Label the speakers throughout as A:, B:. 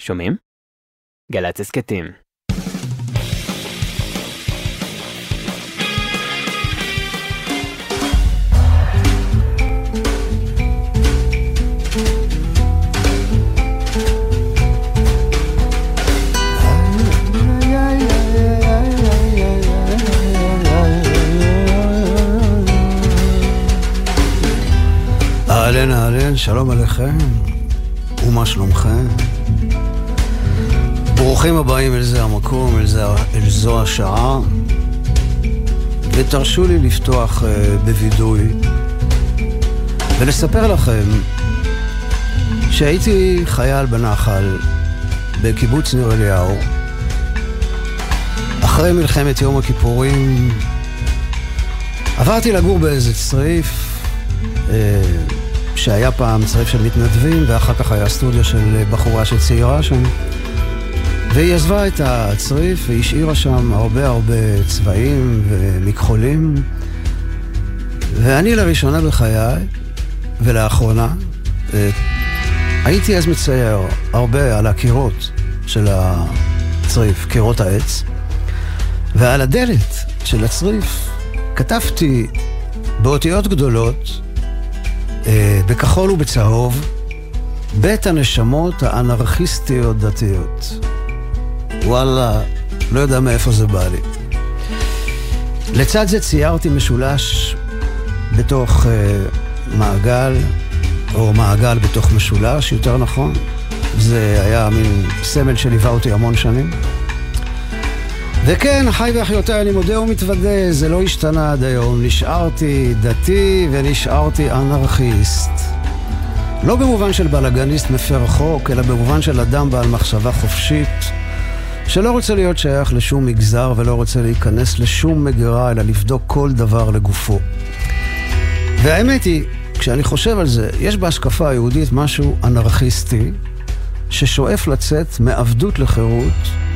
A: שומעים? גל"צ הסכתים.
B: אהלן אהלן, שלום עליכם, ומה שלומכם? ברוכים הבאים אל זה המקום, אל, זה, אל זו השעה, ותרשו לי לפתוח uh, בווידוי ולספר לכם שהייתי חייל בנחל בקיבוץ ניר אליהו. אחרי מלחמת יום הכיפורים עברתי לגור באיזה צריף אה, שהיה פעם צריף של מתנדבים ואחר כך היה סטודיו של בחורה שצעירה שם והיא עזבה את הצריף והשאירה שם הרבה הרבה צבעים ומכחולים ואני לראשונה בחיי ולאחרונה אה, הייתי אז מצייר הרבה על הקירות של הצריף, קירות העץ ועל הדלת של הצריף כתבתי באותיות גדולות, אה, בכחול ובצהוב, בית הנשמות האנרכיסטיות דתיות. וואלה, לא יודע מאיפה זה בא לי. לצד זה ציירתי משולש בתוך אה, מעגל, או מעגל בתוך משולש, יותר נכון. זה היה מין סמל שליווה אותי המון שנים. וכן, אחי ואחיותיי, אני מודה ומתוודה, זה לא השתנה עד היום. נשארתי דתי ונשארתי אנרכיסט. לא במובן של בלאגניסט מפר חוק, אלא במובן של אדם בעל מחשבה חופשית, שלא רוצה להיות שייך לשום מגזר ולא רוצה להיכנס לשום מגירה, אלא לבדוק כל דבר לגופו. והאמת היא, כשאני חושב על זה, יש בהשקפה היהודית משהו אנרכיסטי, ששואף לצאת מעבדות לחירות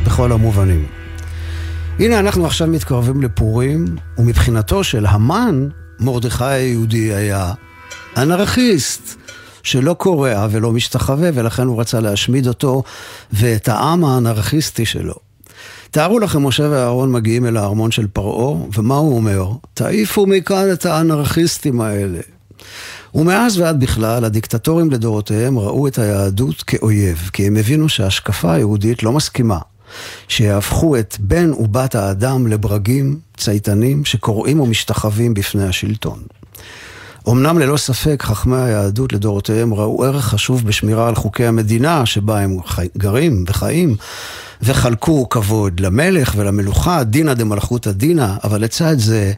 B: בכל המובנים. הנה אנחנו עכשיו מתקרבים לפורים, ומבחינתו של המן, מרדכי היהודי היה אנרכיסט, שלא קורע ולא משתחווה, ולכן הוא רצה להשמיד אותו ואת העם האנרכיסטי שלו. תארו לכם, משה ואהרון מגיעים אל הארמון של פרעה, ומה הוא אומר? תעיפו מכאן את האנרכיסטים האלה. ומאז ועד בכלל, הדיקטטורים לדורותיהם ראו את היהדות כאויב, כי הם הבינו שההשקפה היהודית לא מסכימה שיהפכו את בן ובת האדם לברגים צייתנים שקוראים ומשתחווים בפני השלטון. אמנם ללא ספק חכמי היהדות לדורותיהם ראו ערך חשוב בשמירה על חוקי המדינה שבה הם חי, גרים וחיים וחלקו כבוד למלך ולמלוכה, דינא דמלכותא דינא, אבל לצד זה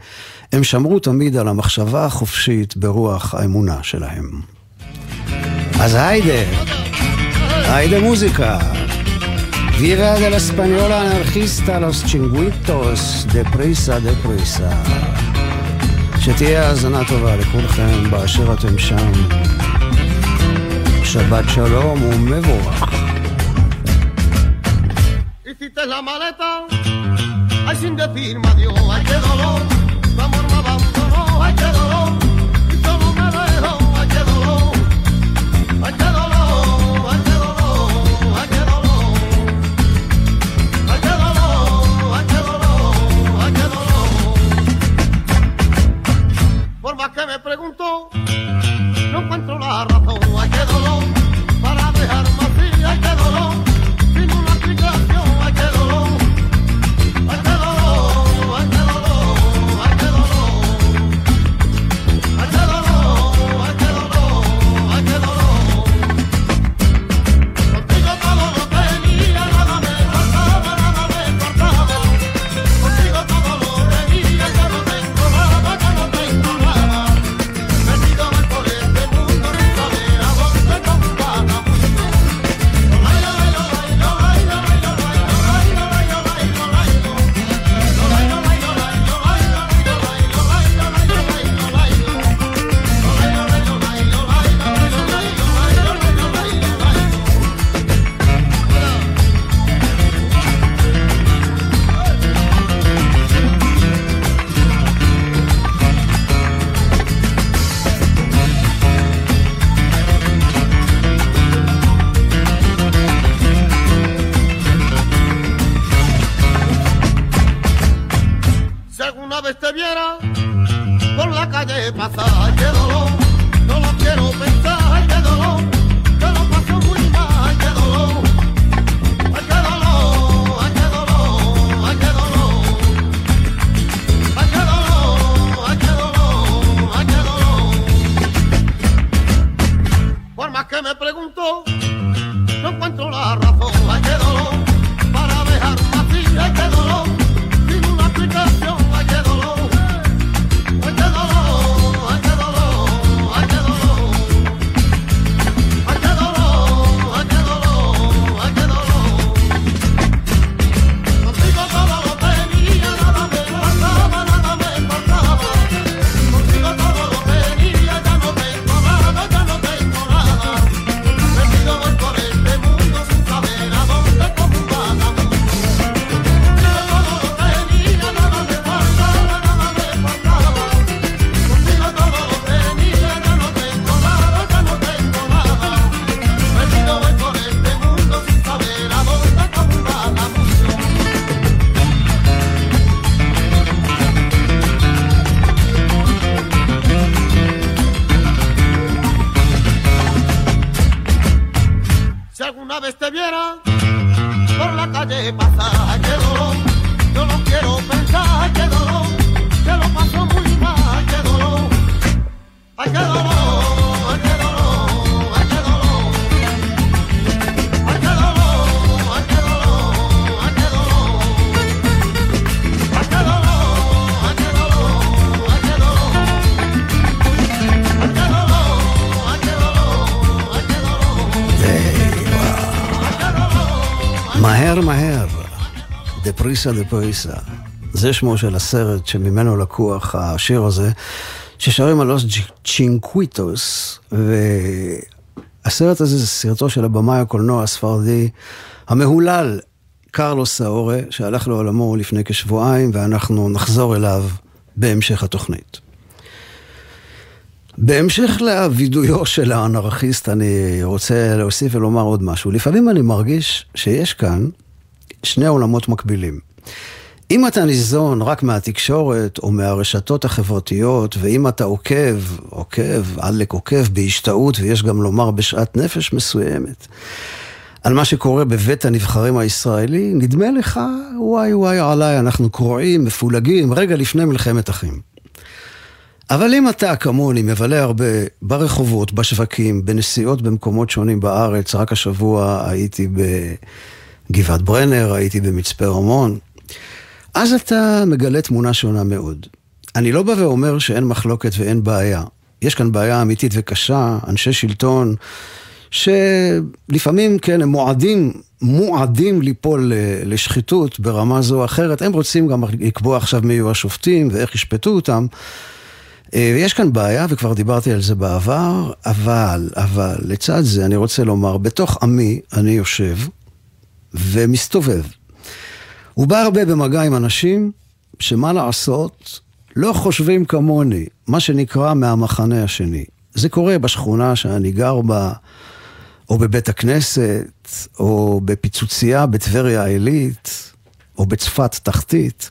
B: הם שמרו תמיד על המחשבה החופשית ברוח האמונה שלהם. אז היידה, היידה מוזיקה. Viva de la española anarquista, los chinguitos, deprisa, deprisa. שתהיה האזנה טובה לכולכם באשר אתם שם. שבת שלום ומבורך.
C: Qué dolor, que me pregunto, no encuentro la razón,
B: דפריסה דפריסה. זה שמו של הסרט שממנו לקוח השיר הזה, ששרים על לוס צ'ינקוויטוס, והסרט הזה זה סרטו של הבמאי הקולנוע הספרדי המהולל, קרלוס סאורה, שהלך לעולמו לפני כשבועיים, ואנחנו נחזור אליו בהמשך התוכנית. בהמשך לווידויו של האנרכיסט, אני רוצה להוסיף ולומר עוד משהו. לפעמים אני מרגיש שיש כאן שני עולמות מקבילים. אם אתה ניזון רק מהתקשורת או מהרשתות החברתיות, ואם אתה עוקב, עוקב, עלק עוקב בהשתאות, ויש גם לומר בשאט נפש מסוימת, על מה שקורה בבית הנבחרים הישראלי, נדמה לך, וואי וואי עליי, אנחנו קרועים, מפולגים, רגע לפני מלחמת אחים. אבל אם אתה כמוני מבלה הרבה ברחובות, בשווקים, בנסיעות במקומות שונים בארץ, רק השבוע הייתי בגבעת ברנר, הייתי במצפה רמון, אז אתה מגלה תמונה שונה מאוד. אני לא בא ואומר שאין מחלוקת ואין בעיה. יש כאן בעיה אמיתית וקשה, אנשי שלטון, שלפעמים, כן, הם מועדים, מועדים ליפול לשחיתות ברמה זו או אחרת. הם רוצים גם לקבוע עכשיו מי יהיו השופטים ואיך ישפטו אותם. ויש כאן בעיה, וכבר דיברתי על זה בעבר, אבל, אבל, לצד זה אני רוצה לומר, בתוך עמי אני יושב ומסתובב. הוא בא הרבה במגע עם אנשים שמה לעשות, לא חושבים כמוני, מה שנקרא מהמחנה השני. זה קורה בשכונה שאני גר בה, או בבית הכנסת, או בפיצוצייה בטבריה העילית, או בצפת תחתית.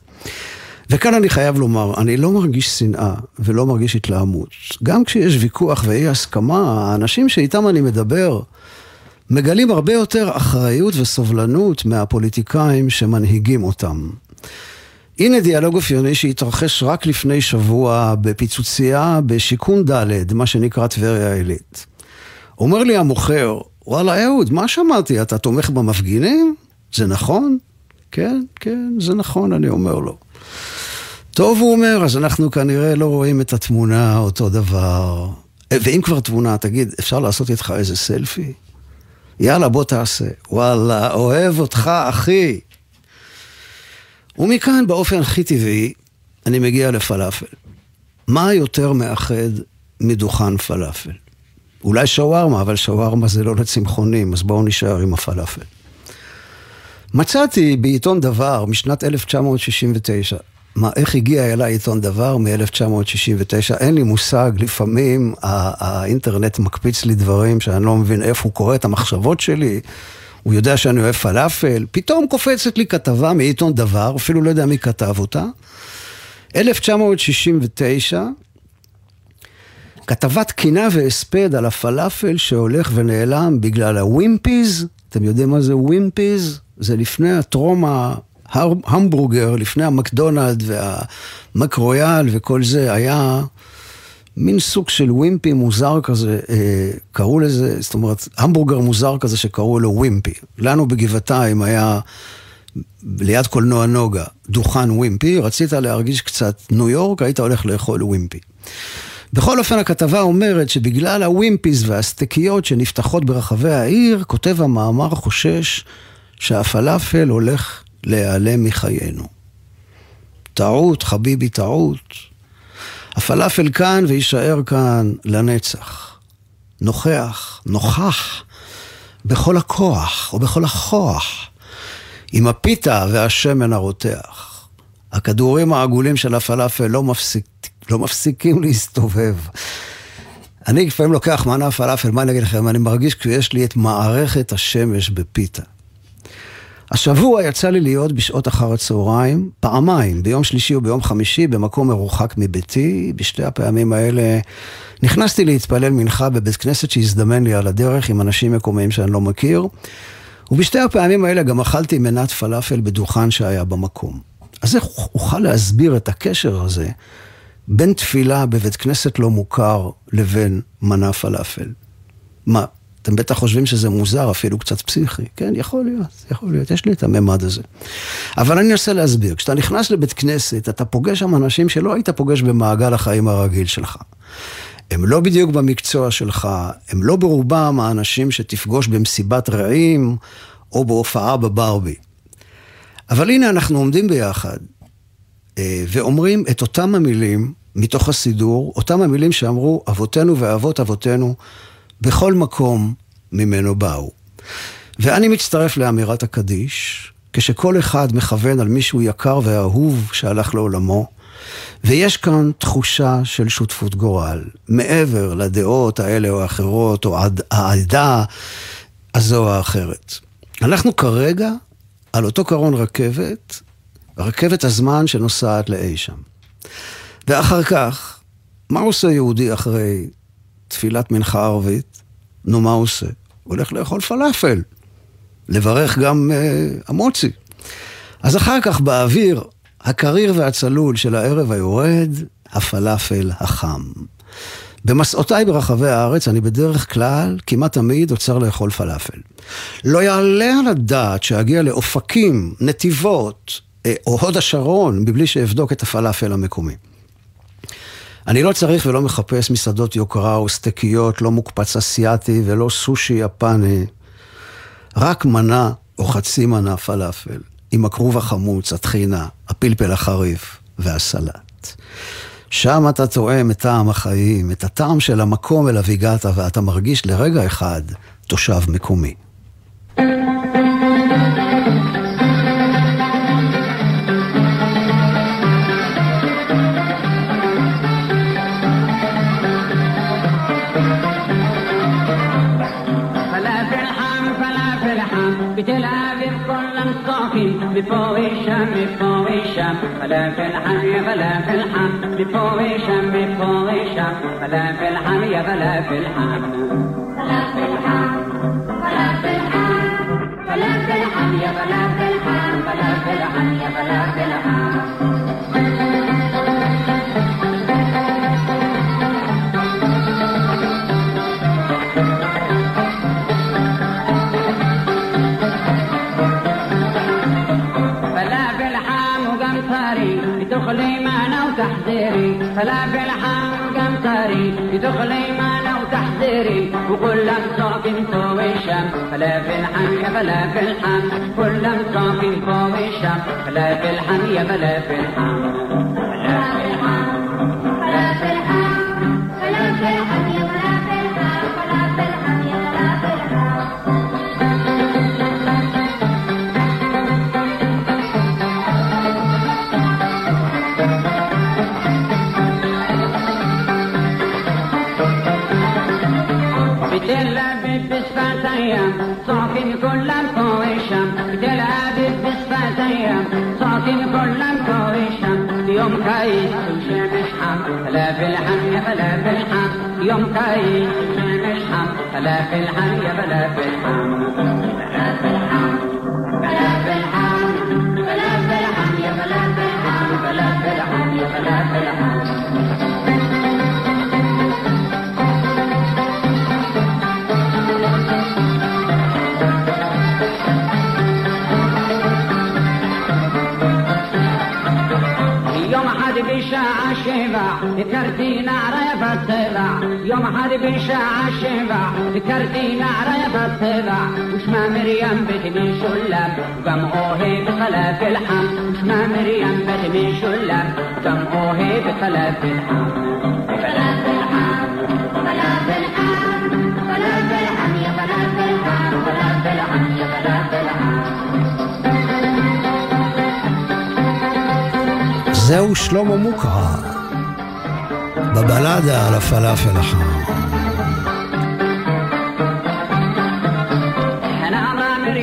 B: וכאן אני חייב לומר, אני לא מרגיש שנאה ולא מרגיש התלהמות. גם כשיש ויכוח ואי הסכמה, האנשים שאיתם אני מדבר מגלים הרבה יותר אחריות וסובלנות מהפוליטיקאים שמנהיגים אותם. הנה דיאלוג אופייני שהתרחש רק לפני שבוע בפיצוצייה בשיכון ד', מה שנקרא טבריה העילית. אומר לי המוכר, וואלה אהוד, מה שמעתי, אתה תומך במפגינים? זה נכון? כן, כן, זה נכון, אני אומר לו. טוב, הוא אומר, אז אנחנו כנראה לא רואים את התמונה אותו דבר. ואם כבר תמונה, תגיד, אפשר לעשות איתך איזה סלפי? יאללה, בוא תעשה. וואלה, אוהב אותך, אחי. ומכאן, באופן הכי טבעי, אני מגיע לפלאפל. מה יותר מאחד מדוכן פלאפל? אולי שווארמה, אבל שווארמה זה לא לצמחונים, אז בואו נשאר עם הפלאפל. מצאתי בעיתון דבר משנת 1969, מה, איך הגיע אליי עיתון דבר מ-1969? אין לי מושג, לפעמים האינטרנט מקפיץ לי דברים שאני לא מבין איפה הוא קורא את המחשבות שלי. הוא יודע שאני אוהב פלאפל, פתאום קופצת לי כתבה מעיתון דבר, אפילו לא יודע מי כתב אותה. 1969, כתבת קינה והספד על הפלאפל שהולך ונעלם בגלל הווימפיז. אתם יודעים מה זה ווימפיז? זה לפני הטרום ההמבורגר, לפני המקדונלד והמקרויאל וכל זה, היה מין סוג של ווימפי מוזר כזה, אה, קראו לזה, זאת אומרת, המבורגר מוזר כזה שקראו לו ווימפי. לנו בגבעתיים היה, ליד קולנוע נוגה, דוכן ווימפי, רצית להרגיש קצת ניו יורק, היית הולך לאכול ווימפי. בכל אופן, הכתבה אומרת שבגלל הווימפיז והסטקיות שנפתחות ברחבי העיר, כותב המאמר חושש שהפלאפל הולך להיעלם מחיינו. טעות, חביבי, טעות. הפלאפל כאן ויישאר כאן לנצח. נוכח, נוכח, בכל הכוח או בכל הכוח, עם הפיתה והשמן הרותח. הכדורים העגולים של הפלאפל לא, מפסיק, לא מפסיקים להסתובב. אני לפעמים לוקח מנה פלאפל, מה אני אגיד לכם? אני מרגיש כאילו יש לי את מערכת השמש בפיתה. השבוע יצא לי להיות בשעות אחר הצהריים, פעמיים, ביום שלישי וביום חמישי, במקום מרוחק מביתי. בשתי הפעמים האלה נכנסתי להתפלל מנחה בבית כנסת שהזדמן לי על הדרך עם אנשים מקומיים שאני לא מכיר, ובשתי הפעמים האלה גם אכלתי מנת פלאפל בדוכן שהיה במקום. אז איך אוכל להסביר את הקשר הזה בין תפילה בבית כנסת לא מוכר לבין מנה פלאפל? מה, אתם בטח חושבים שזה מוזר, אפילו קצת פסיכי. כן, יכול להיות, יכול להיות, יש לי את הממד הזה. אבל אני אנסה להסביר. כשאתה נכנס לבית כנסת, אתה פוגש שם אנשים שלא היית פוגש במעגל החיים הרגיל שלך. הם לא בדיוק במקצוע שלך, הם לא ברובם האנשים שתפגוש במסיבת רעים או בהופעה בברבי. אבל הנה אנחנו עומדים ביחד אה, ואומרים את אותם המילים מתוך הסידור, אותם המילים שאמרו אבותינו ואבות אבותינו בכל מקום ממנו באו. ואני מצטרף לאמירת הקדיש, כשכל אחד מכוון על מישהו יקר ואהוב שהלך לעולמו, ויש כאן תחושה של שותפות גורל, מעבר לדעות האלה או האחרות, או העדה הזו או האחרת. אנחנו כרגע על אותו קרון רכבת, רכבת הזמן שנוסעת לאי שם. ואחר כך, מה עושה יהודי אחרי תפילת מנחה ערבית? נו, מה הוא עושה? הוא הולך לאכול פלאפל, לברך גם uh, המוצי. אז אחר כך באוויר הקריר והצלול של הערב היורד, הפלאפל החם. במסעותיי ברחבי הארץ אני בדרך כלל כמעט תמיד עוצר לאכול פלאפל. לא יעלה על הדעת שאגיע לאופקים, נתיבות אה, או הוד השרון מבלי שאבדוק את הפלאפל המקומי. אני לא צריך ולא מחפש מסעדות יוקרה או סטקיות, לא מוקפץ אסיאתי ולא סושי יפני. רק מנה או חצי מנה פלאפל, עם הכרוב החמוץ, הטחינה, הפלפל החריף והסלט. שם אתה תואם את טעם החיים, את הטעם של המקום אליו הגעת, ואתה מרגיש לרגע אחד תושב מקומי.
D: חם יא פלאפל חם, מפה ושם, מפה ושם, פלאפל חם יא פלאפל חם. פלאפל חם, פלאפל חם, פלאפל חם יא פלאפל חם, פלאפל تحذري هلاك الحام قمطري يدخلي مانا وتحذري وكل مصاكم فوق الشمس فلا في الحام يا بلا في الحام كل مصاكم فوق الشمس فلا في الحام يا بلا في الحام يوم فلا في الحم. فلا في الحم يا فلا في الحم. الشبع ذكرتي نار فتبع يوم حد بشاع الشبع ذكرتي نار فتبع وش ما مريم بتمي شلم قمعوه بخلاف الحم وش ما مريم بتمي شلم قمعوه بخلاف الحم بخلاف الحم بخلاف الحم بخلاف الحم يا بخلاف الحم بخلاف الحم يا بخلاف الحم
B: זהו שלמה מוקרא, בבלדה על הפלאפל החם.
D: إحنا مرامر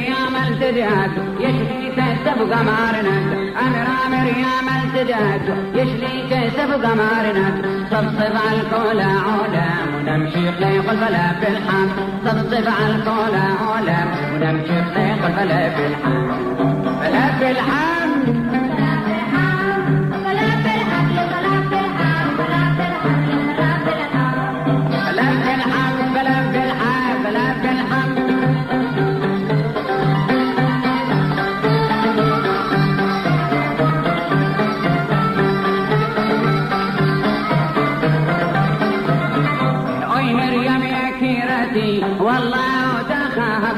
D: صفصف على الكولا عولا ونمشي طليق الفلافل حار صفصف على الكولا عولا ونمشي طليق الفلافل حار فلافل حار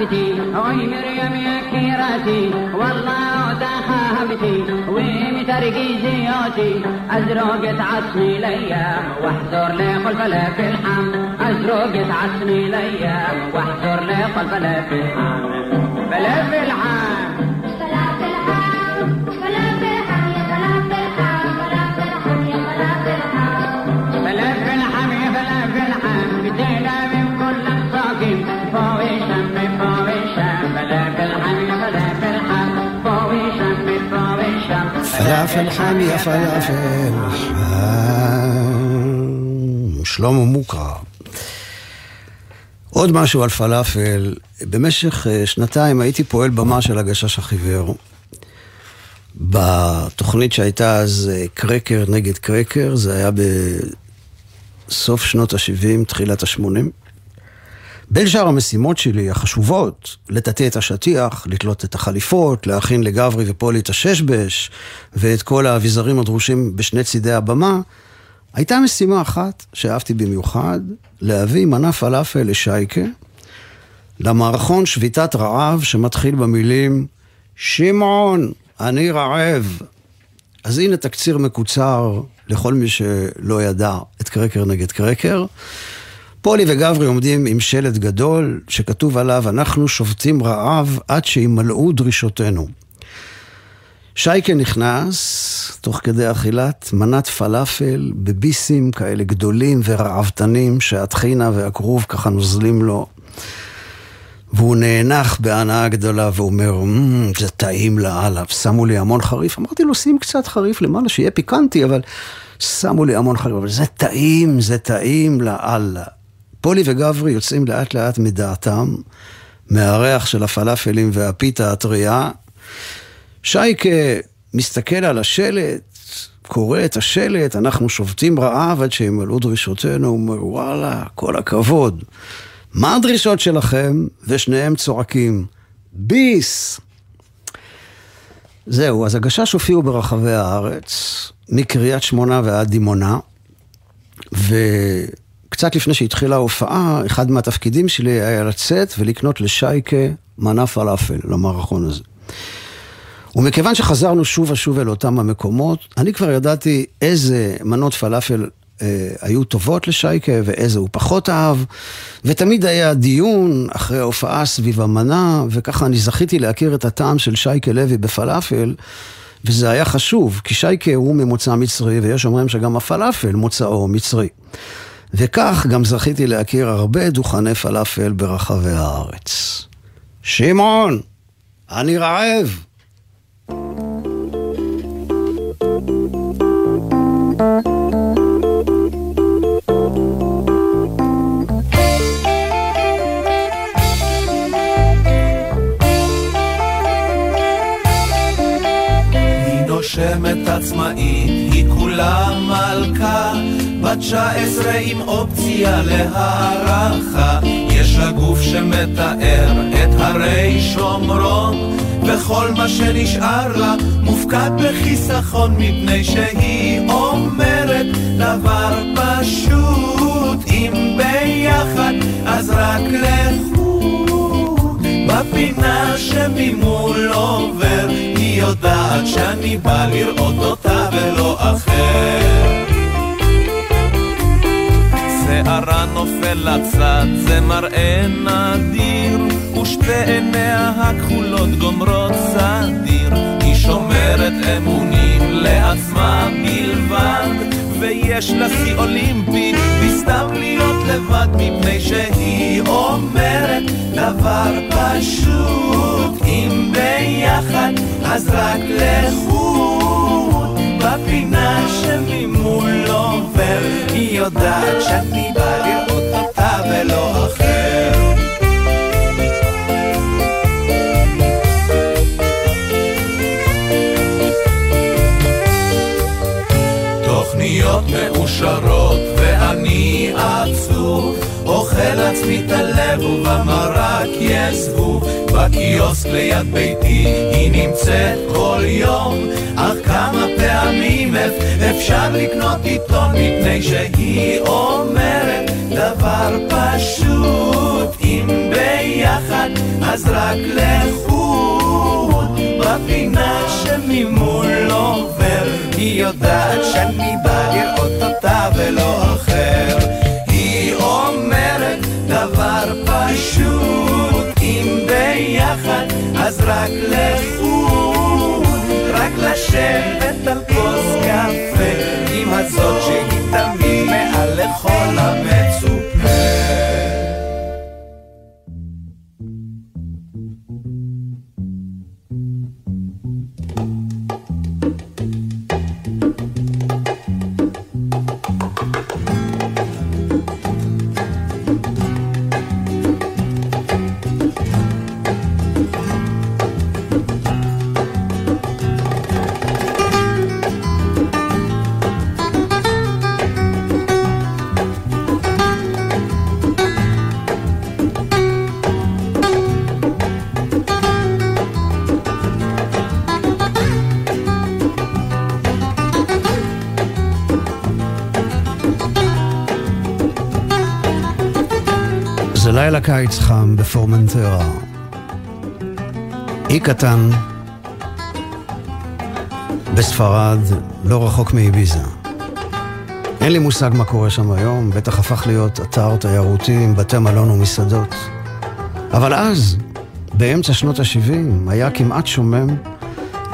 D: حبتي وي مريم يا كيراتي والله تحابتي. ومترقي زيوتي. أزرق تعصني ليا واحزر لي قلب لك الحم أزرق تعصني ليا واحزر لي قلب لك الحم بلا في الحم
B: פלאפל חם יא פלאפל חם. שלמה מוקרא. עוד משהו על פלאפל, במשך אה, שנתיים הייתי פועל במה של הגשש החיוור. בתוכנית שהייתה אז אה, קרקר נגד קרקר, זה היה בסוף שנות ה-70, תחילת ה-80. בין שאר המשימות שלי החשובות, לטאטא את השטיח, לתלות את החליפות, להכין לגברי ופולי את הששבש ואת כל האביזרים הדרושים בשני צידי הבמה, הייתה משימה אחת שאהבתי במיוחד, להביא מנה פלאפל לשייקה, למערכון שביתת רעב שמתחיל במילים שמעון, אני רעב. אז הנה תקציר מקוצר לכל מי שלא ידע את קרקר נגד קרקר. פולי וגברי עומדים עם שלט גדול שכתוב עליו, אנחנו שובתים רעב עד שימלאו דרישותינו. שייקה נכנס, תוך כדי אכילת מנת פלאפל בביסים כאלה גדולים ורעבתנים, שהטחינה והכרוב ככה נוזלים לו. והוא נאנח בהנאה גדולה ואומר, "מ, זה טעים לאללה, שמו לי המון חריף. אמרתי לו, שים קצת חריף למעלה, שיהיה פיקנטי, אבל שמו לי המון חריף. אבל זה טעים, זה טעים לאללה. פולי וגברי יוצאים לאט לאט מדעתם, מהריח של הפלאפלים והפיתה הטריה. שייקה מסתכל על השלט, קורא את השלט, אנחנו שובתים רעב עד שימלאו דרישותינו, הוא אומר, וואלה, כל הכבוד. מה הדרישות שלכם? ושניהם צועקים, ביס! זהו, אז הגשש הופיעו ברחבי הארץ, מקריית שמונה ועד דימונה, וקצת לפני שהתחילה ההופעה, אחד מהתפקידים שלי היה לצאת ולקנות לשייקה מנה פלאפל למערכון הזה. ומכיוון שחזרנו שוב ושוב אל אותם המקומות, אני כבר ידעתי איזה מנות פלאפל אה, היו טובות לשייקה ואיזה הוא פחות אהב, ותמיד היה דיון אחרי ההופעה סביב המנה, וככה אני זכיתי להכיר את הטעם של שייקה לוי בפלאפל, וזה היה חשוב, כי שייקה הוא ממוצא מצרי, ויש אומרים שגם הפלאפל מוצאו מצרי. וכך גם זכיתי להכיר הרבה דוכני פלאפל ברחבי הארץ. שמעון, אני רעב.
E: נושמת עצמאית, היא כולה מלכה, בת 19 עם אופציה להערכה. יש לה גוף שמתאר את הרי שומרון, וכל מה שנשאר לה מופקד בחיסכון, מפני שהיא אומרת דבר פשוט, אם ביחד אז רק לכו. בפינה שממול עובר, היא יודעת שאני בא לראות אותה ולא אחר. שערה נופל לצד, זה מראה נדיר, ושתי עיניה הכחולות גומרות סדיר. היא שומרת אמונים לעצמה בלבד, ויש לה שיא אולימפי, בסתם להיות לבד, מפני שהיא אומרת דבר פשוט, אם ב... אז רק לחוד בפינה שממול עובר, היא יודעת שאני בא לראות אותה ולא אחר. תוכניות מאושרות ואני עצוב אוכל עצמי את הלב ובמרק יש זבוב בקיוסק ליד ביתי היא נמצאת כל יום אך כמה פעמים אפשר לקנות עיתון מפני שהיא אומרת דבר פשוט. אם ביחד אז רק לחוד בפינה שממול עובר. היא יודעת שאני בא לראות אותה ולא אחר. היא אומרת דבר פשוט אם ביחד אז רק לחוד. רק לשבת על כוס קפה עם הזאת שהיא תמיד מעל לכל המצופה
B: לילה קיץ חם בפורמנטרה. אי קטן בספרד, לא רחוק מאביזה. אין לי מושג מה קורה שם היום, בטח הפך להיות אתר תיירותי עם בתי מלון ומסעדות. אבל אז, באמצע שנות ה-70, היה כמעט שומם,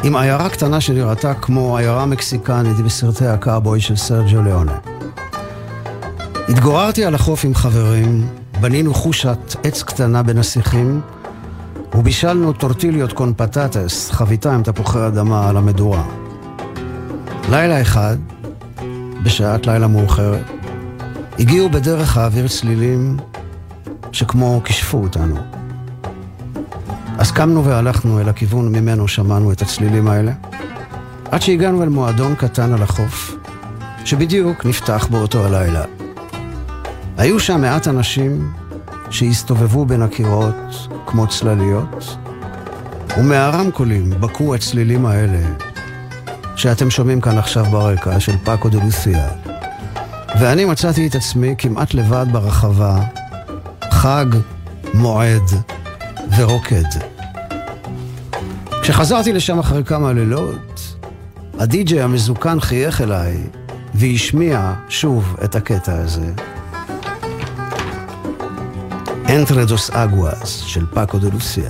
B: עם עיירה קטנה שנראתה כמו עיירה מקסיקנית בסרטי הקאבוי של סרג'ו ליאונה. התגוררתי על החוף עם חברים, בנינו חושת עץ קטנה השיחים, ובישלנו טורטיליות קון פטטס, חביתה עם תפוחי אדמה על המדורה. לילה אחד, בשעת לילה מאוחרת, הגיעו בדרך האוויר צלילים שכמו כישפו אותנו. אז קמנו והלכנו אל הכיוון ממנו שמענו את הצלילים האלה, עד שהגענו אל מועדון קטן על החוף, שבדיוק נפתח באותו הלילה. היו שם מעט אנשים שהסתובבו בין הקירות כמו צלליות, ומהרמקולים בקעו הצלילים האלה שאתם שומעים כאן עכשיו ברקע של פאקו דה לוסיה. ואני מצאתי את עצמי כמעט לבד ברחבה, חג, מועד ורוקד. כשחזרתי לשם אחרי כמה לילות, הדי-ג'יי המזוקן חייך אליי והשמיע שוב את הקטע הזה. אנטרדוס אגואס של פאקו דה לוסיה.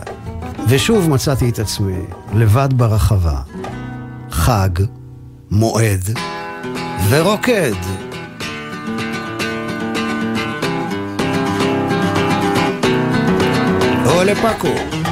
B: ושוב מצאתי את עצמי לבד ברחבה, חג, מועד ורוקד. אולה פאקו.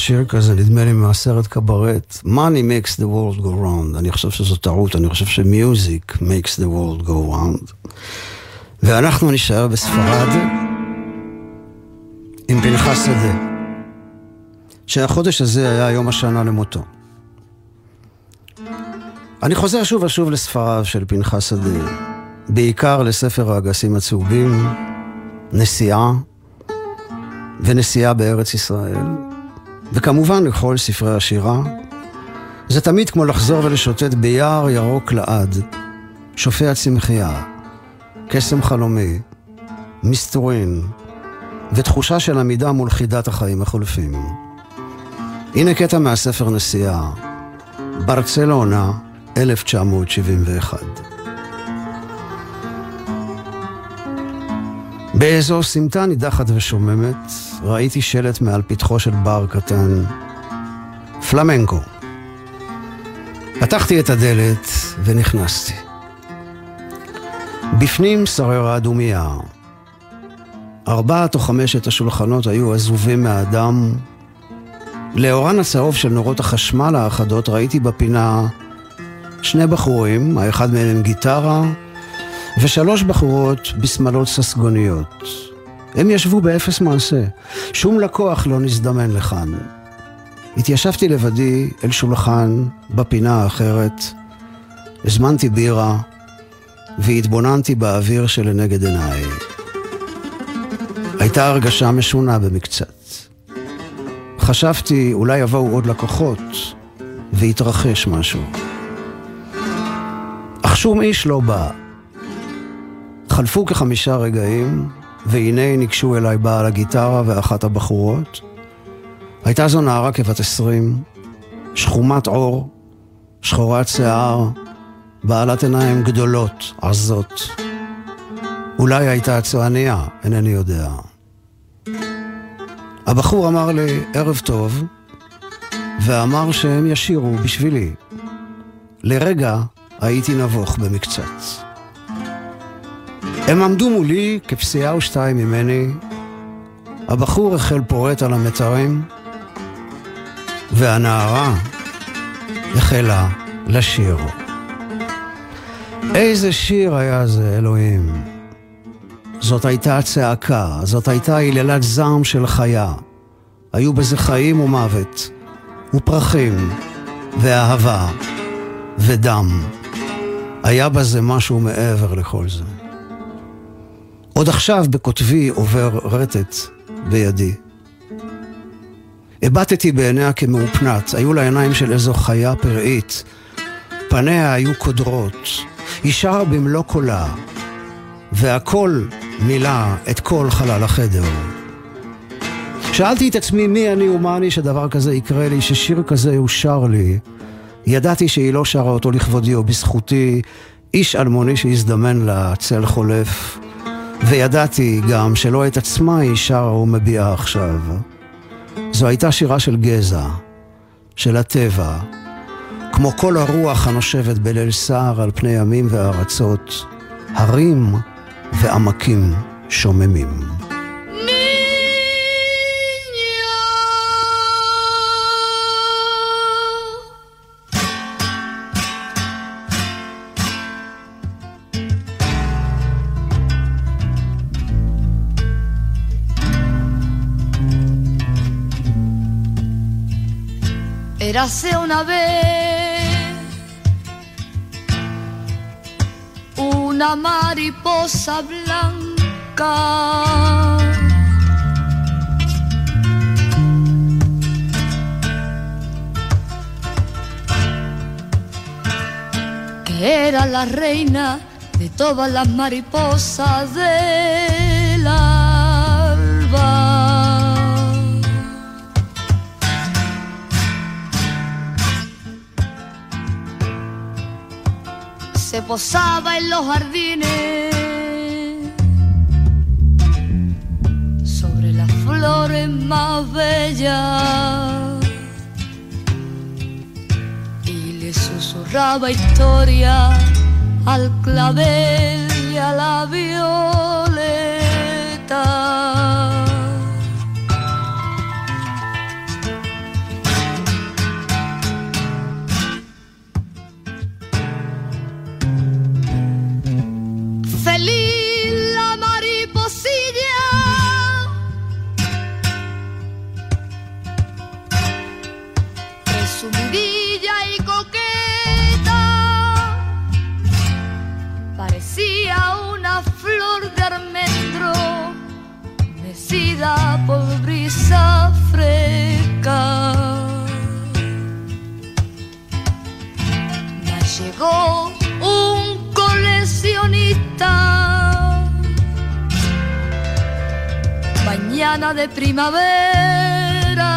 B: שיר כזה, נדמה לי מהסרט קברט, Money makes the world go round. אני חושב שזו טעות, אני חושב ש-music makes the world go round. ואנחנו נשאר בספרד עם פנחס שדה, שהחודש הזה היה יום השנה למותו. אני חוזר שוב ושוב לספריו של פנחס שדה, בעיקר לספר האגסים הצהובים, נסיעה ונסיעה בארץ ישראל, וכמובן לכל ספרי השירה. זה תמיד כמו לחזור ולשוטט ביער ירוק לעד, שופע צמחייה, קסם חלומי, מסתורין, ותחושה של עמידה מול חידת החיים החולפים. הנה קטע מהספר נסיעה, ברצלונה, 1971. באיזו סמטה נידחת ושוממת, ראיתי שלט מעל פתחו של בר קטן, פלמנקו. פתחתי את הדלת ונכנסתי. בפנים שררה דומייה. ארבעת או חמשת השולחנות היו עזובים מהאדם. לאורן הצהוב של נורות החשמל האחדות ראיתי בפינה שני בחורים, האחד מהם עם גיטרה, ושלוש בחורות בשמלות ססגוניות. הם ישבו באפס מעשה, שום לקוח לא נזדמן לכאן. התיישבתי לבדי אל שולחן בפינה האחרת, הזמנתי בירה והתבוננתי באוויר שלנגד עיניי. הייתה הרגשה משונה במקצת. חשבתי אולי יבואו עוד לקוחות ויתרחש משהו. אך שום איש לא בא. חלפו כחמישה רגעים, והנה ניגשו אליי בעל הגיטרה ואחת הבחורות. הייתה זו נערה כבת עשרים, שחומת עור, שחורת שיער, בעלת עיניים גדולות, עזות. אולי הייתה צועניה, אינני יודע. הבחור אמר לי, ערב טוב, ואמר שהם ישירו בשבילי. לרגע הייתי נבוך במקצת. הם עמדו מולי כפסיעה או שתיים ממני, הבחור החל פורט על המתרים, והנערה החלה לשיר. איזה שיר היה זה, אלוהים. זאת הייתה צעקה, זאת הייתה היללת זעם של חיה. היו בזה חיים ומוות, ופרחים, ואהבה, ודם. היה בזה משהו מעבר לכל זה. עוד עכשיו בכותבי עובר רטט בידי. הבטתי בעיניה כמאופנת, היו לה עיניים של איזו חיה פראית. פניה היו קודרות. היא שרה במלוא קולה, והקול מילא את כל חלל החדר. שאלתי את עצמי מי אני ומה אני שדבר כזה יקרה לי, ששיר כזה יושר לי. ידעתי שהיא לא שרה אותו לכבודי או בזכותי, איש אלמוני שהזדמן לה צל חולף. וידעתי גם שלא את עצמה היא שרה ומביעה עכשיו. זו הייתה שירה של גזע, של הטבע, כמו כל הרוח הנושבת בליל סער על פני ימים וארצות, הרים ועמקים שוממים.
F: Érase una vez una mariposa blanca. que era la reina de todas las mariposas del alba. Se posaba en los jardines sobre las flores más bellas. Y le susurraba historia al clavel y a la por brisa fresca. Me llegó un coleccionista. Mañana de primavera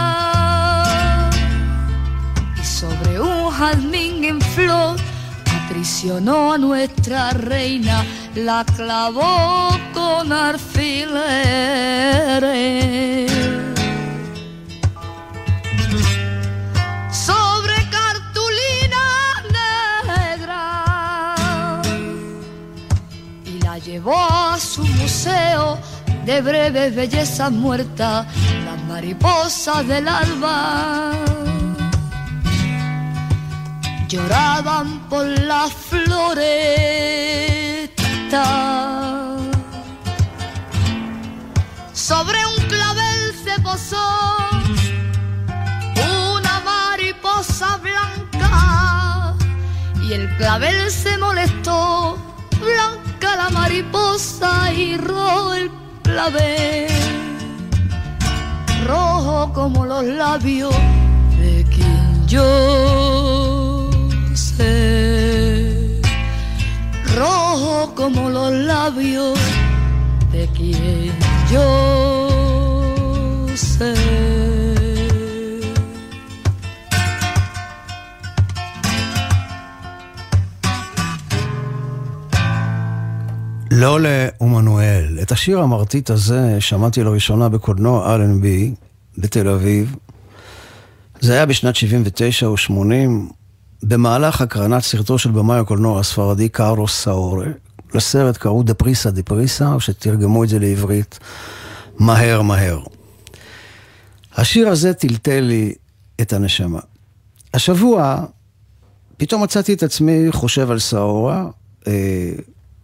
F: y sobre un jazmín en flor aprisionó a nuestra reina, la clavó con alfileres. Sobre cartulina negra. Y la llevó a su museo de breve belleza muerta, las mariposas del alba. Lloraban por la Sobre un clavel se posó una mariposa blanca y el clavel se molestó. Blanca la mariposa y rojo el clavel, rojo como los labios de quien yo sé, rojo como los labios de quien yo sé.
B: לולה ומנואל. את השיר המרטיט הזה שמעתי לראשונה בקולנוע אלנבי בתל אביב. זה היה בשנת 79 או 80, במהלך הקרנת סרטו של במאי הקולנוע הספרדי קארוס סאורה. לסרט קראו דפריסה דפריסה, או שתרגמו את זה לעברית מהר מהר. השיר הזה טלטל לי את הנשמה. השבוע פתאום מצאתי את עצמי חושב על סאורה, אה,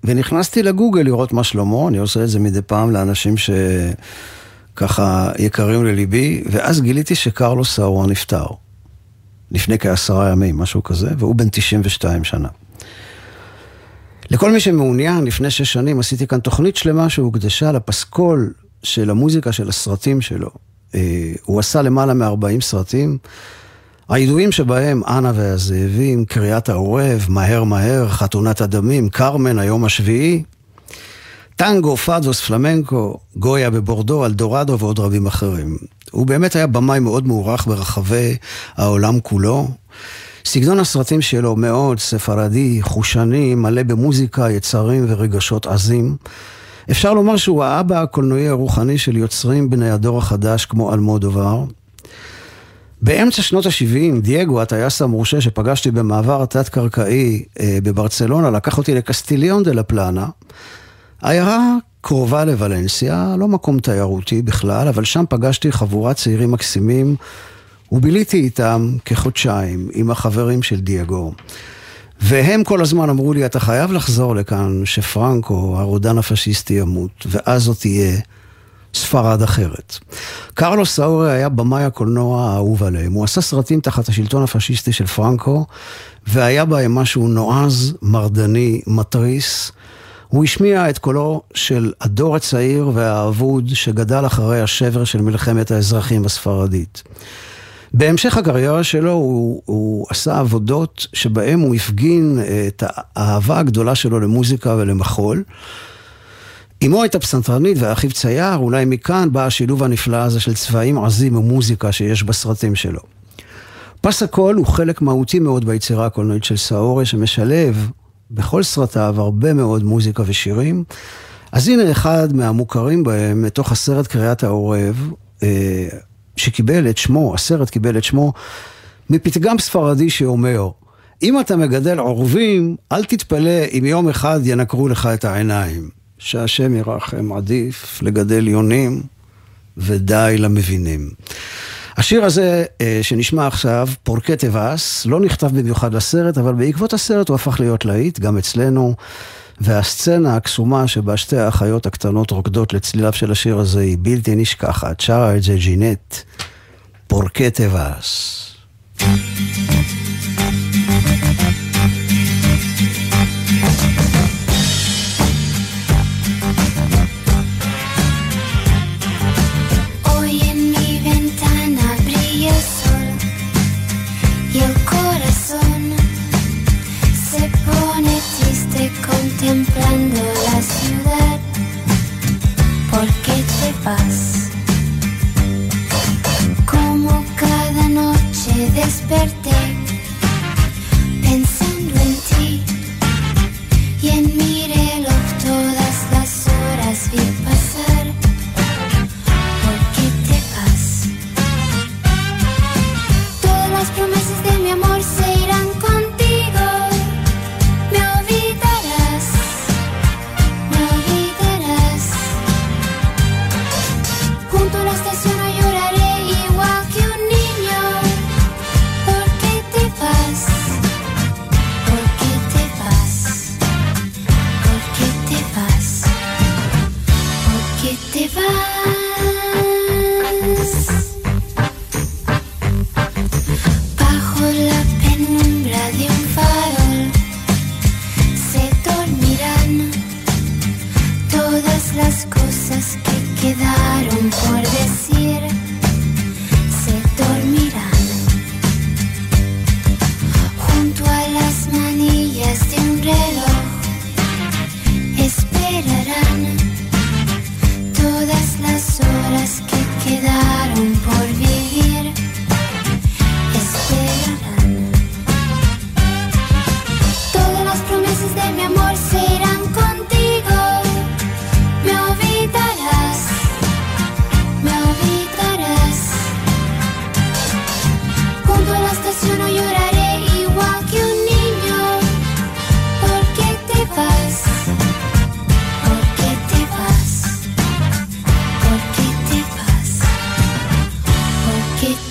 B: ונכנסתי לגוגל לראות מה שלמה, אני עושה את זה מדי פעם לאנשים שככה יקרים לליבי, ואז גיליתי שקרלוס סאורה נפטר. לפני כעשרה ימים, משהו כזה, והוא בן 92 שנה. לכל מי שמעוניין, לפני שש שנים עשיתי כאן תוכנית שלמה שהוקדשה לפסקול של המוזיקה של הסרטים שלו. אה, הוא עשה למעלה מ-40 סרטים, הידועים שבהם אנה והזאבים, קריאת העורב, מהר מהר, חתונת הדמים, קרמן, היום השביעי, טנגו, פאדוס, פלמנקו, גויה בבורדו, אלדורדו ועוד רבים אחרים. הוא באמת היה במאי מאוד מוערך ברחבי העולם כולו. סגנון הסרטים שלו מאוד ספרדי, חושני, מלא במוזיקה, יצרים ורגשות עזים. אפשר לומר שהוא האבא הקולנועי הרוחני של יוצרים בני הדור החדש כמו אלמודובר. באמצע שנות ה-70, דייגו, הטייס המורשה שפגשתי במעבר התת-קרקעי אה, בברצלונה, לקח אותי לקסטיליון דה לה פלנה. עיירה קרובה לוולנסיה, לא מקום תיירותי בכלל, אבל שם פגשתי חבורת צעירים מקסימים, וביליתי איתם כחודשיים, עם החברים של דייגו. והם כל הזמן אמרו לי, אתה חייב לחזור לכאן, שפרנקו, הרודן הפשיסטי, ימות, ואז זאת תהיה ספרד אחרת. קרלוס סאורי היה במאי הקולנוע האהוב עליהם. הוא עשה סרטים תחת השלטון הפשיסטי של פרנקו, והיה בהם משהו נועז, מרדני, מתריס. הוא השמיע את קולו של הדור הצעיר והאבוד שגדל אחרי השבר של מלחמת האזרחים הספרדית. בהמשך הקריירה שלו הוא, הוא עשה עבודות שבהם הוא הפגין את האהבה הגדולה שלו למוזיקה ולמחול. אמו הייתה פסנתרנית ואחיו צייר, אולי מכאן בא השילוב הנפלא הזה של צבעים עזים ומוזיקה שיש בסרטים שלו. פס הקול הוא חלק מהותי מאוד ביצירה הקולנועית של סאורי, שמשלב בכל סרטיו הרבה מאוד מוזיקה ושירים. אז הנה אחד מהמוכרים בהם, מתוך הסרט קריאת העורב, אה, שקיבל את שמו, הסרט קיבל את שמו, מפתגם ספרדי שאומר, אם אתה מגדל עורבים, אל תתפלא אם יום אחד ינקרו לך את העיניים. שהשם ירחם עדיף לגדל יונים ודי למבינים. השיר הזה אה, שנשמע עכשיו, פורקי טבעס, לא נכתב במיוחד לסרט, אבל בעקבות הסרט הוא הפך להיות להיט, גם אצלנו. והסצנה הקסומה שבה שתי האחיות הקטנות רוקדות לצליליו של השיר הזה היא בלתי נשכחת. שרה את זה ג'ינט, פורקי טבעס.
G: ¿Por qué te vas? Como cada noche desperté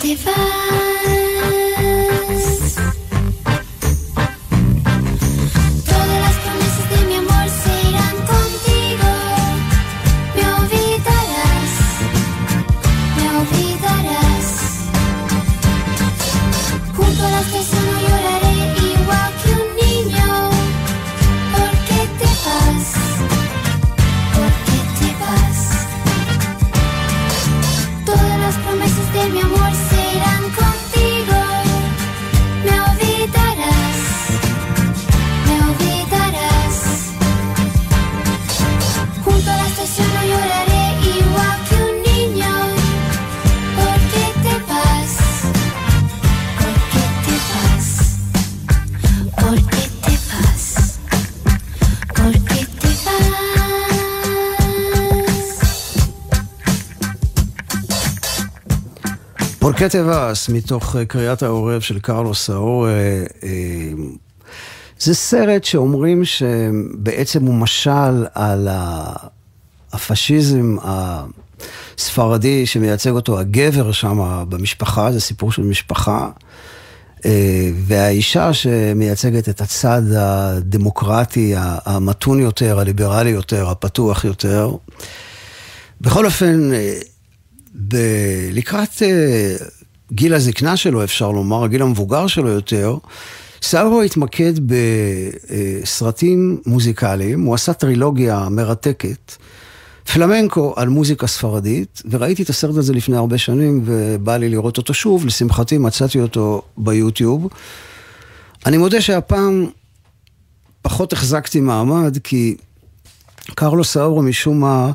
G: divine.
B: פורקי טבעס, מתוך אה, קריאת העורב של קרלוס סאור, אה, אה, זה סרט שאומרים שבעצם הוא משל על הפשיזם הספרדי שמייצג אותו הגבר שם במשפחה, זה סיפור של משפחה. והאישה שמייצגת את הצד הדמוקרטי, המתון יותר, הליברלי יותר, הפתוח יותר. בכל אופן, ב- לקראת אה, גיל הזקנה שלו, אפשר לומר, הגיל המבוגר שלו יותר, סאורו התמקד בסרטים מוזיקליים, הוא עשה טרילוגיה מרתקת, פלמנקו על מוזיקה ספרדית, וראיתי את הסרט הזה לפני הרבה שנים, ובא לי לראות אותו שוב, לשמחתי מצאתי אותו ביוטיוב. אני מודה שהפעם פחות החזקתי מעמד, כי קרלוס סאורו משום מה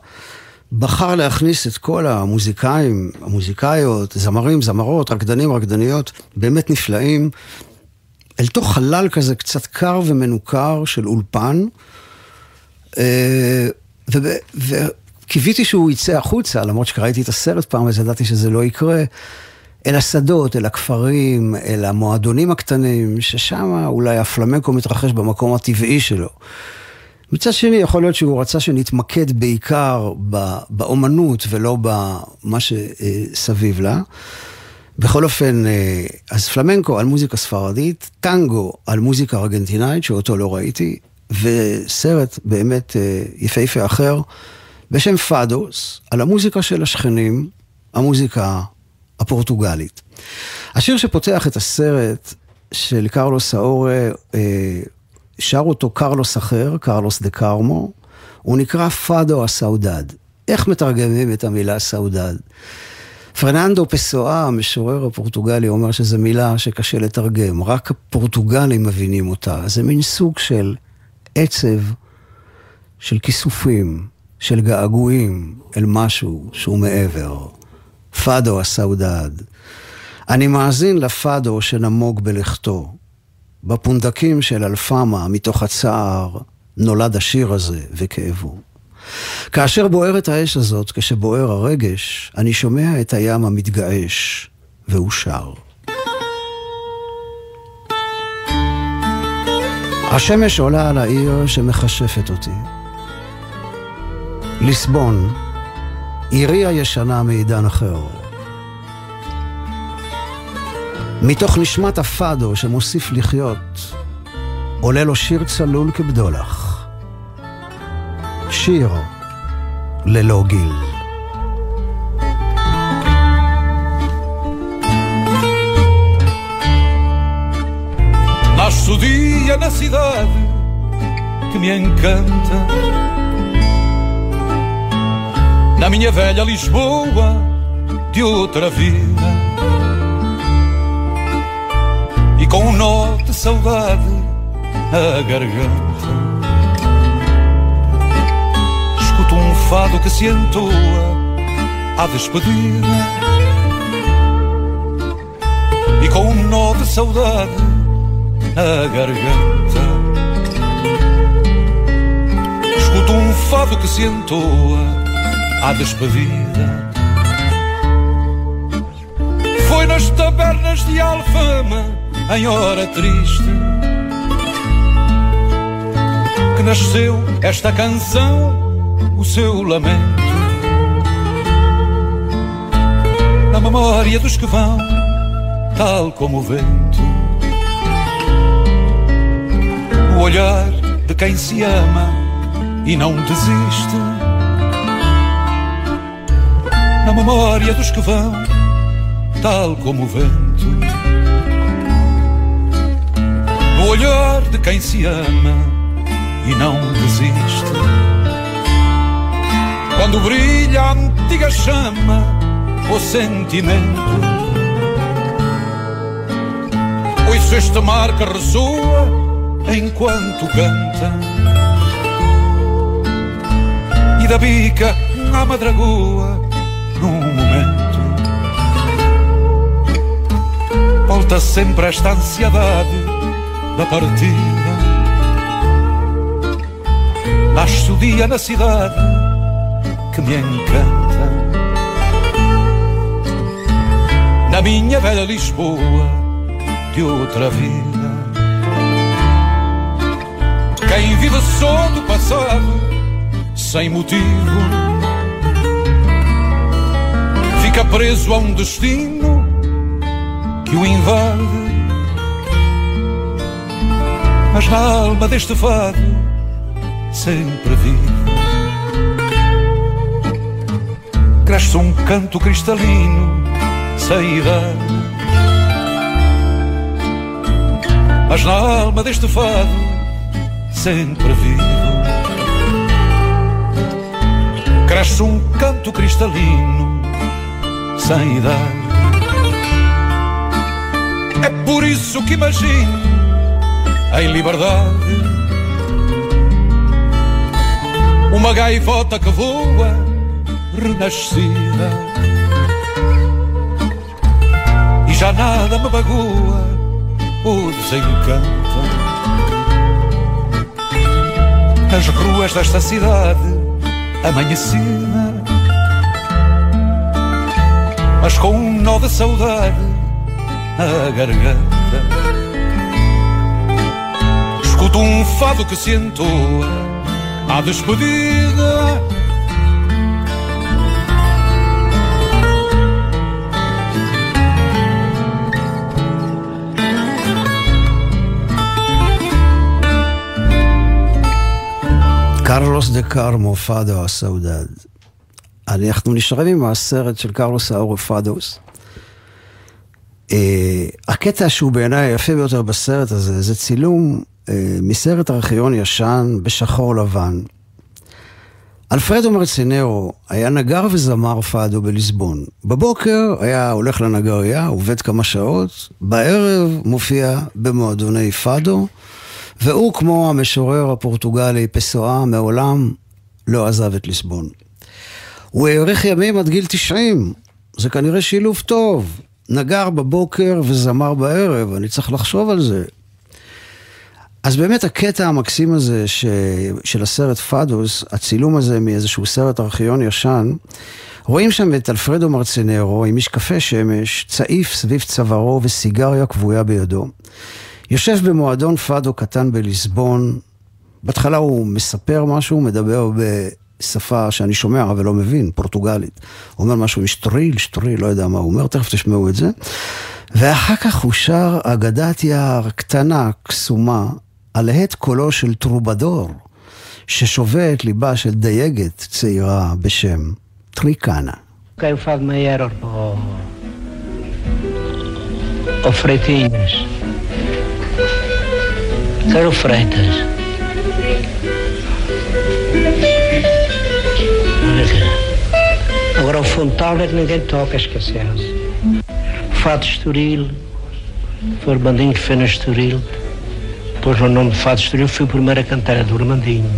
B: בחר להכניס את כל המוזיקאים, המוזיקאיות, זמרים, זמרות, רקדנים, רקדניות, באמת נפלאים, אל תוך חלל כזה קצת קר ומנוכר של אולפן, אה, וקיוויתי שהוא יצא החוצה, למרות שקראתי את הסרט פעם, אז ידעתי שזה לא יקרה. אל השדות, אל הכפרים, אל המועדונים הקטנים, ששם אולי הפלמנקו מתרחש במקום הטבעי שלו. מצד שני, יכול להיות שהוא רצה שנתמקד בעיקר באומנות ולא במה שסביב לה. בכל אופן, אה, אז פלמנקו על מוזיקה ספרדית, טנגו על מוזיקה ארגנטינאית, שאותו לא ראיתי, וסרט באמת אה, יפהפה אחר, בשם פאדוס, על המוזיקה של השכנים, המוזיקה הפורטוגלית. השיר שפותח את הסרט של קרלוס סאורה, אה, שר אותו קרלוס אחר, קרלוס דה קרמו, הוא נקרא פאדו הסאודד. איך מתרגמים את המילה סאודד? פרננדו פסואה, המשורר הפורטוגלי, אומר שזו מילה שקשה לתרגם, רק הפורטוגלים מבינים אותה. זה מין סוג של עצב, של כיסופים, של געגועים אל משהו שהוא מעבר. פאדו הסעודד. אני מאזין לפאדו שנמוג בלכתו. בפונדקים של אלפמה, מתוך הצער, נולד השיר הזה וכאבו. כאשר בוערת האש הזאת, כשבוער הרגש, אני שומע את הים המתגעש, והוא שר. השמש עולה על העיר שמכשפת אותי. ליסבון, עירי הישנה מעידן אחר. מתוך נשמת הפאדו שמוסיף לחיות, עולה לו שיר צלול כבדולח. שיר ללא גיל.
H: Nasce o dia na cidade que me encanta. Na minha velha Lisboa de outra vida. Com um nó de saudade na garganta. Escuto um fado que se entoa à despedida. E com um nó de saudade na garganta. Escuto um fado que se entoa à despedida. Foi nas tabernas de Alfama, em hora triste, que nasceu esta canção, o seu lamento. Na memória dos que vão, tal como o vento. o olhar de quem se ama e não desiste. Na memória dos que vão, tal como o vento. No olhar de quem se ama e não desiste. Quando brilha a antiga chama, o sentimento. Ouço este mar que ressoa enquanto canta e da bica à madragoa num momento volta sempre esta ansiedade da partida. Nasce o dia na cidade que me encanta. Na minha velha Lisboa de outra vida. Quem vive só do passado, sem motivo, fica preso a um destino que o invade. Mas na alma deste fado, sempre vivo, cresce um canto cristalino, sem idade. Mas na alma deste fado, sempre vivo. Cresce um canto cristalino, sem idade. É por isso que imagino em liberdade uma gaivota que voa renascida e já nada me magoa ou desencanta. as ruas desta cidade amanhecida, mas com um nó de saudade na garganta. Escuto um fado que se entoa à despedida.
B: קרלוס דה קרמו, פאדו הסעודד. אנחנו נשארים עם הסרט של קרלוס האורו פאדוס. Uh, הקטע שהוא בעיניי היפה ביותר בסרט הזה, זה צילום מסרט ארכיון ישן בשחור לבן. אלפרדו מרצינרו היה נגר וזמר פאדו בליסבון. בבוקר היה הולך לנגריה, עובד כמה שעות, בערב מופיע במועדוני פאדו, והוא כמו המשורר הפורטוגלי פסואה מעולם לא עזב את ליסבון. הוא האריך ימים עד גיל 90, זה כנראה שילוב טוב. נגר בבוקר וזמר בערב, אני צריך לחשוב על זה. אז באמת הקטע המקסים הזה ש... של הסרט פאדוס, הצילום הזה מאיזשהו סרט ארכיון ישן, רואים שם את אלפרדו מרצנרו עם משקפי שמש, צעיף סביב צווארו וסיגריה כבויה בידו. יושב במועדון פאדו קטן בליסבון, בהתחלה הוא מספר משהו, מדבר בשפה שאני שומע אבל לא מבין, פורטוגלית. הוא אומר משהו עם שטריל, שטריל, לא יודע מה הוא אומר, תכף תשמעו את זה. ואחר כך הוא שר אגדת יער קטנה, קסומה, על הט קולו של טרובדור, ששובה את ליבה של דייגת צעירה בשם טריקנה.
I: Quem faz maior ao, ao Freitinhas. Quero Freitas. Olha cá. Agora o Fontal é que ninguém toca, esqueceu-se. Fado Estoril, foi o Armandinho que fez na Estoril. Depois o nome de Fado Estoril fui o primeiro a cantar, é do Armandinho.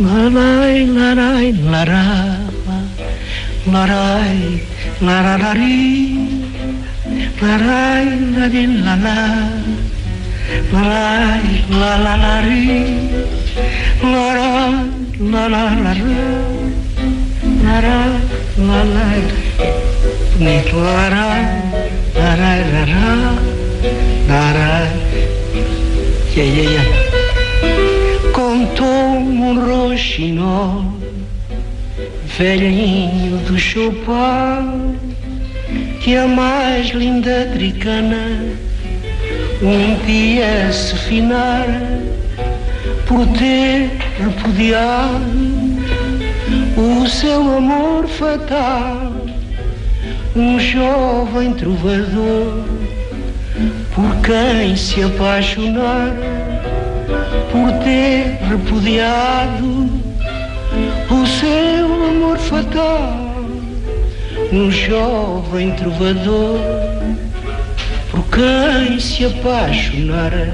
I: Larai, larai, larai, lararari, larai, lari, lalá, larai, lalalari, larai, lalalará, larai, lalai, bonito, larai, larai, larai, larai, yeah, yeah, yeah. Contou um roxinol Velhinho do chupar Que a mais linda tricana Um dia se finar Por ter repudiado O seu amor fatal Um jovem trovador Por quem se apaixonar por ter repudiado o seu amor fatal, um jovem trovador, por quem se apaixonara,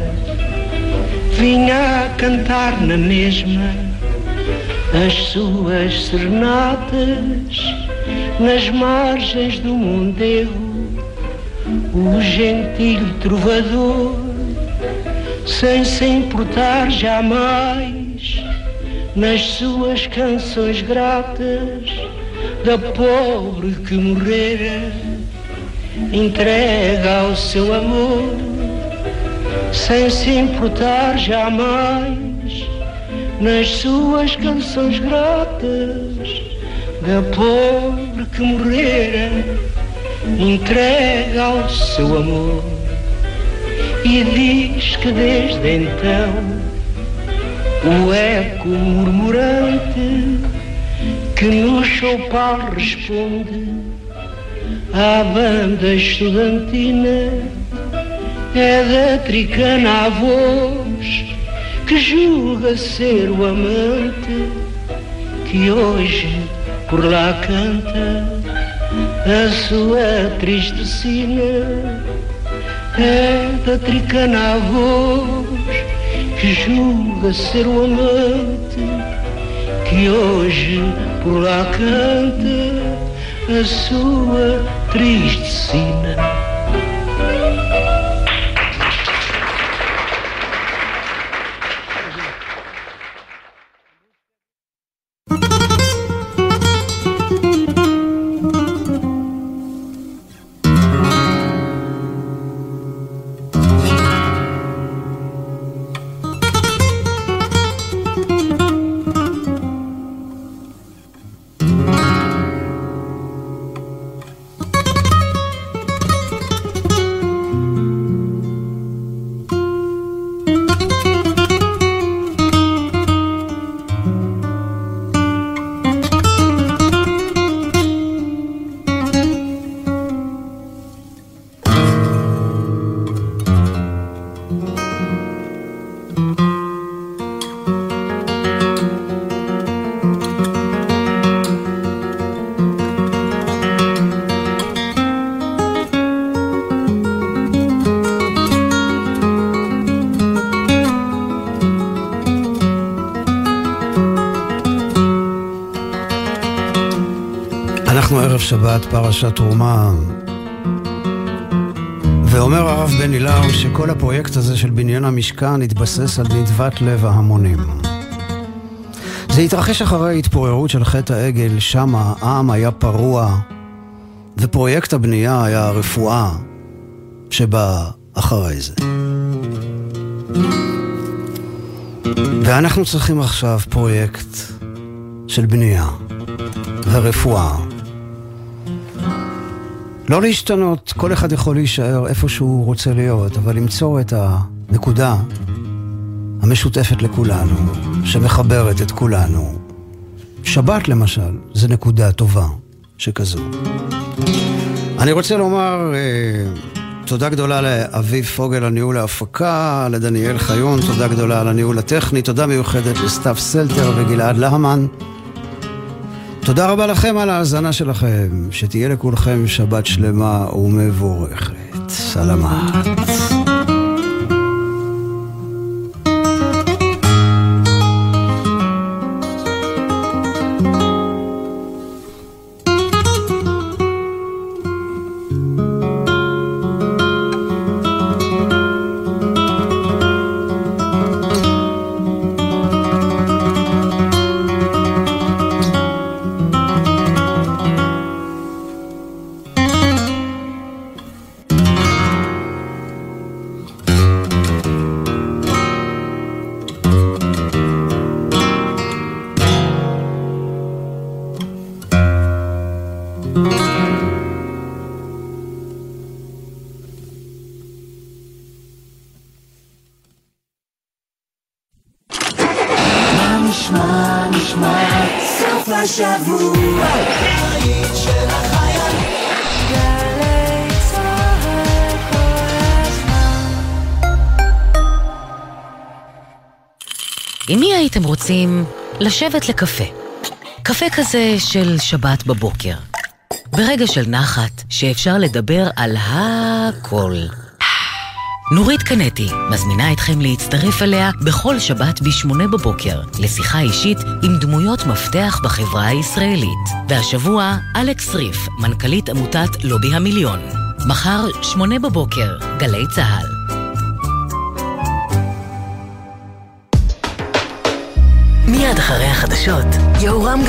I: vinha a cantar na mesma as suas serenatas nas margens do Mondego, o gentil trovador sem se importar jamais nas suas canções gratas da pobre que morrera entrega ao seu amor sem se importar jamais nas suas canções gratas da pobre que morrera entrega ao seu amor e diz que desde então o eco murmurante que no choupal responde à banda estudantina é da tricana a voz que julga ser o amante que hoje por lá canta a sua triste sina é da tricana voz que julga ser o amante que hoje por lá canta a sua triste sina.
B: אנחנו ערב שבת, פרשת תרומה. ואומר הרב בן אילאו שכל הפרויקט הזה של בניין המשכן התבסס על נדבת לב ההמונים. זה התרחש אחרי התפוררות של חטא העגל, שם העם היה פרוע, ופרויקט הבנייה היה הרפואה שבאה אחרי זה. ואנחנו צריכים עכשיו פרויקט של בנייה ורפואה. לא להשתנות, כל אחד יכול להישאר איפה שהוא רוצה להיות, אבל למצוא את הנקודה המשותפת לכולנו, שמחברת את כולנו. שבת למשל, זה נקודה טובה שכזו. אני רוצה לומר אה, תודה גדולה לאביב פוגל על ניהול ההפקה, לדניאל חיון, תודה גדולה על הניהול הטכני, תודה מיוחדת לסתיו סלטר וגלעד להמן. תודה רבה לכם על ההאזנה שלכם, שתהיה לכולכם שבת שלמה ומבורכת. סלמת.
J: לשבת לקפה? קפה כזה של שבת בבוקר. ברגע של נחת, שאפשר לדבר על הכל. נורית קנטי מזמינה אתכם להצטרף אליה בכל שבת ב-8 בבוקר לשיחה אישית עם דמויות מפתח בחברה הישראלית. והשבוע, אלכס ריף, מנכ"לית עמותת לובי המיליון. מחר, 8 בבוקר, גלי צה"ל. אחרי החדשות, יהורם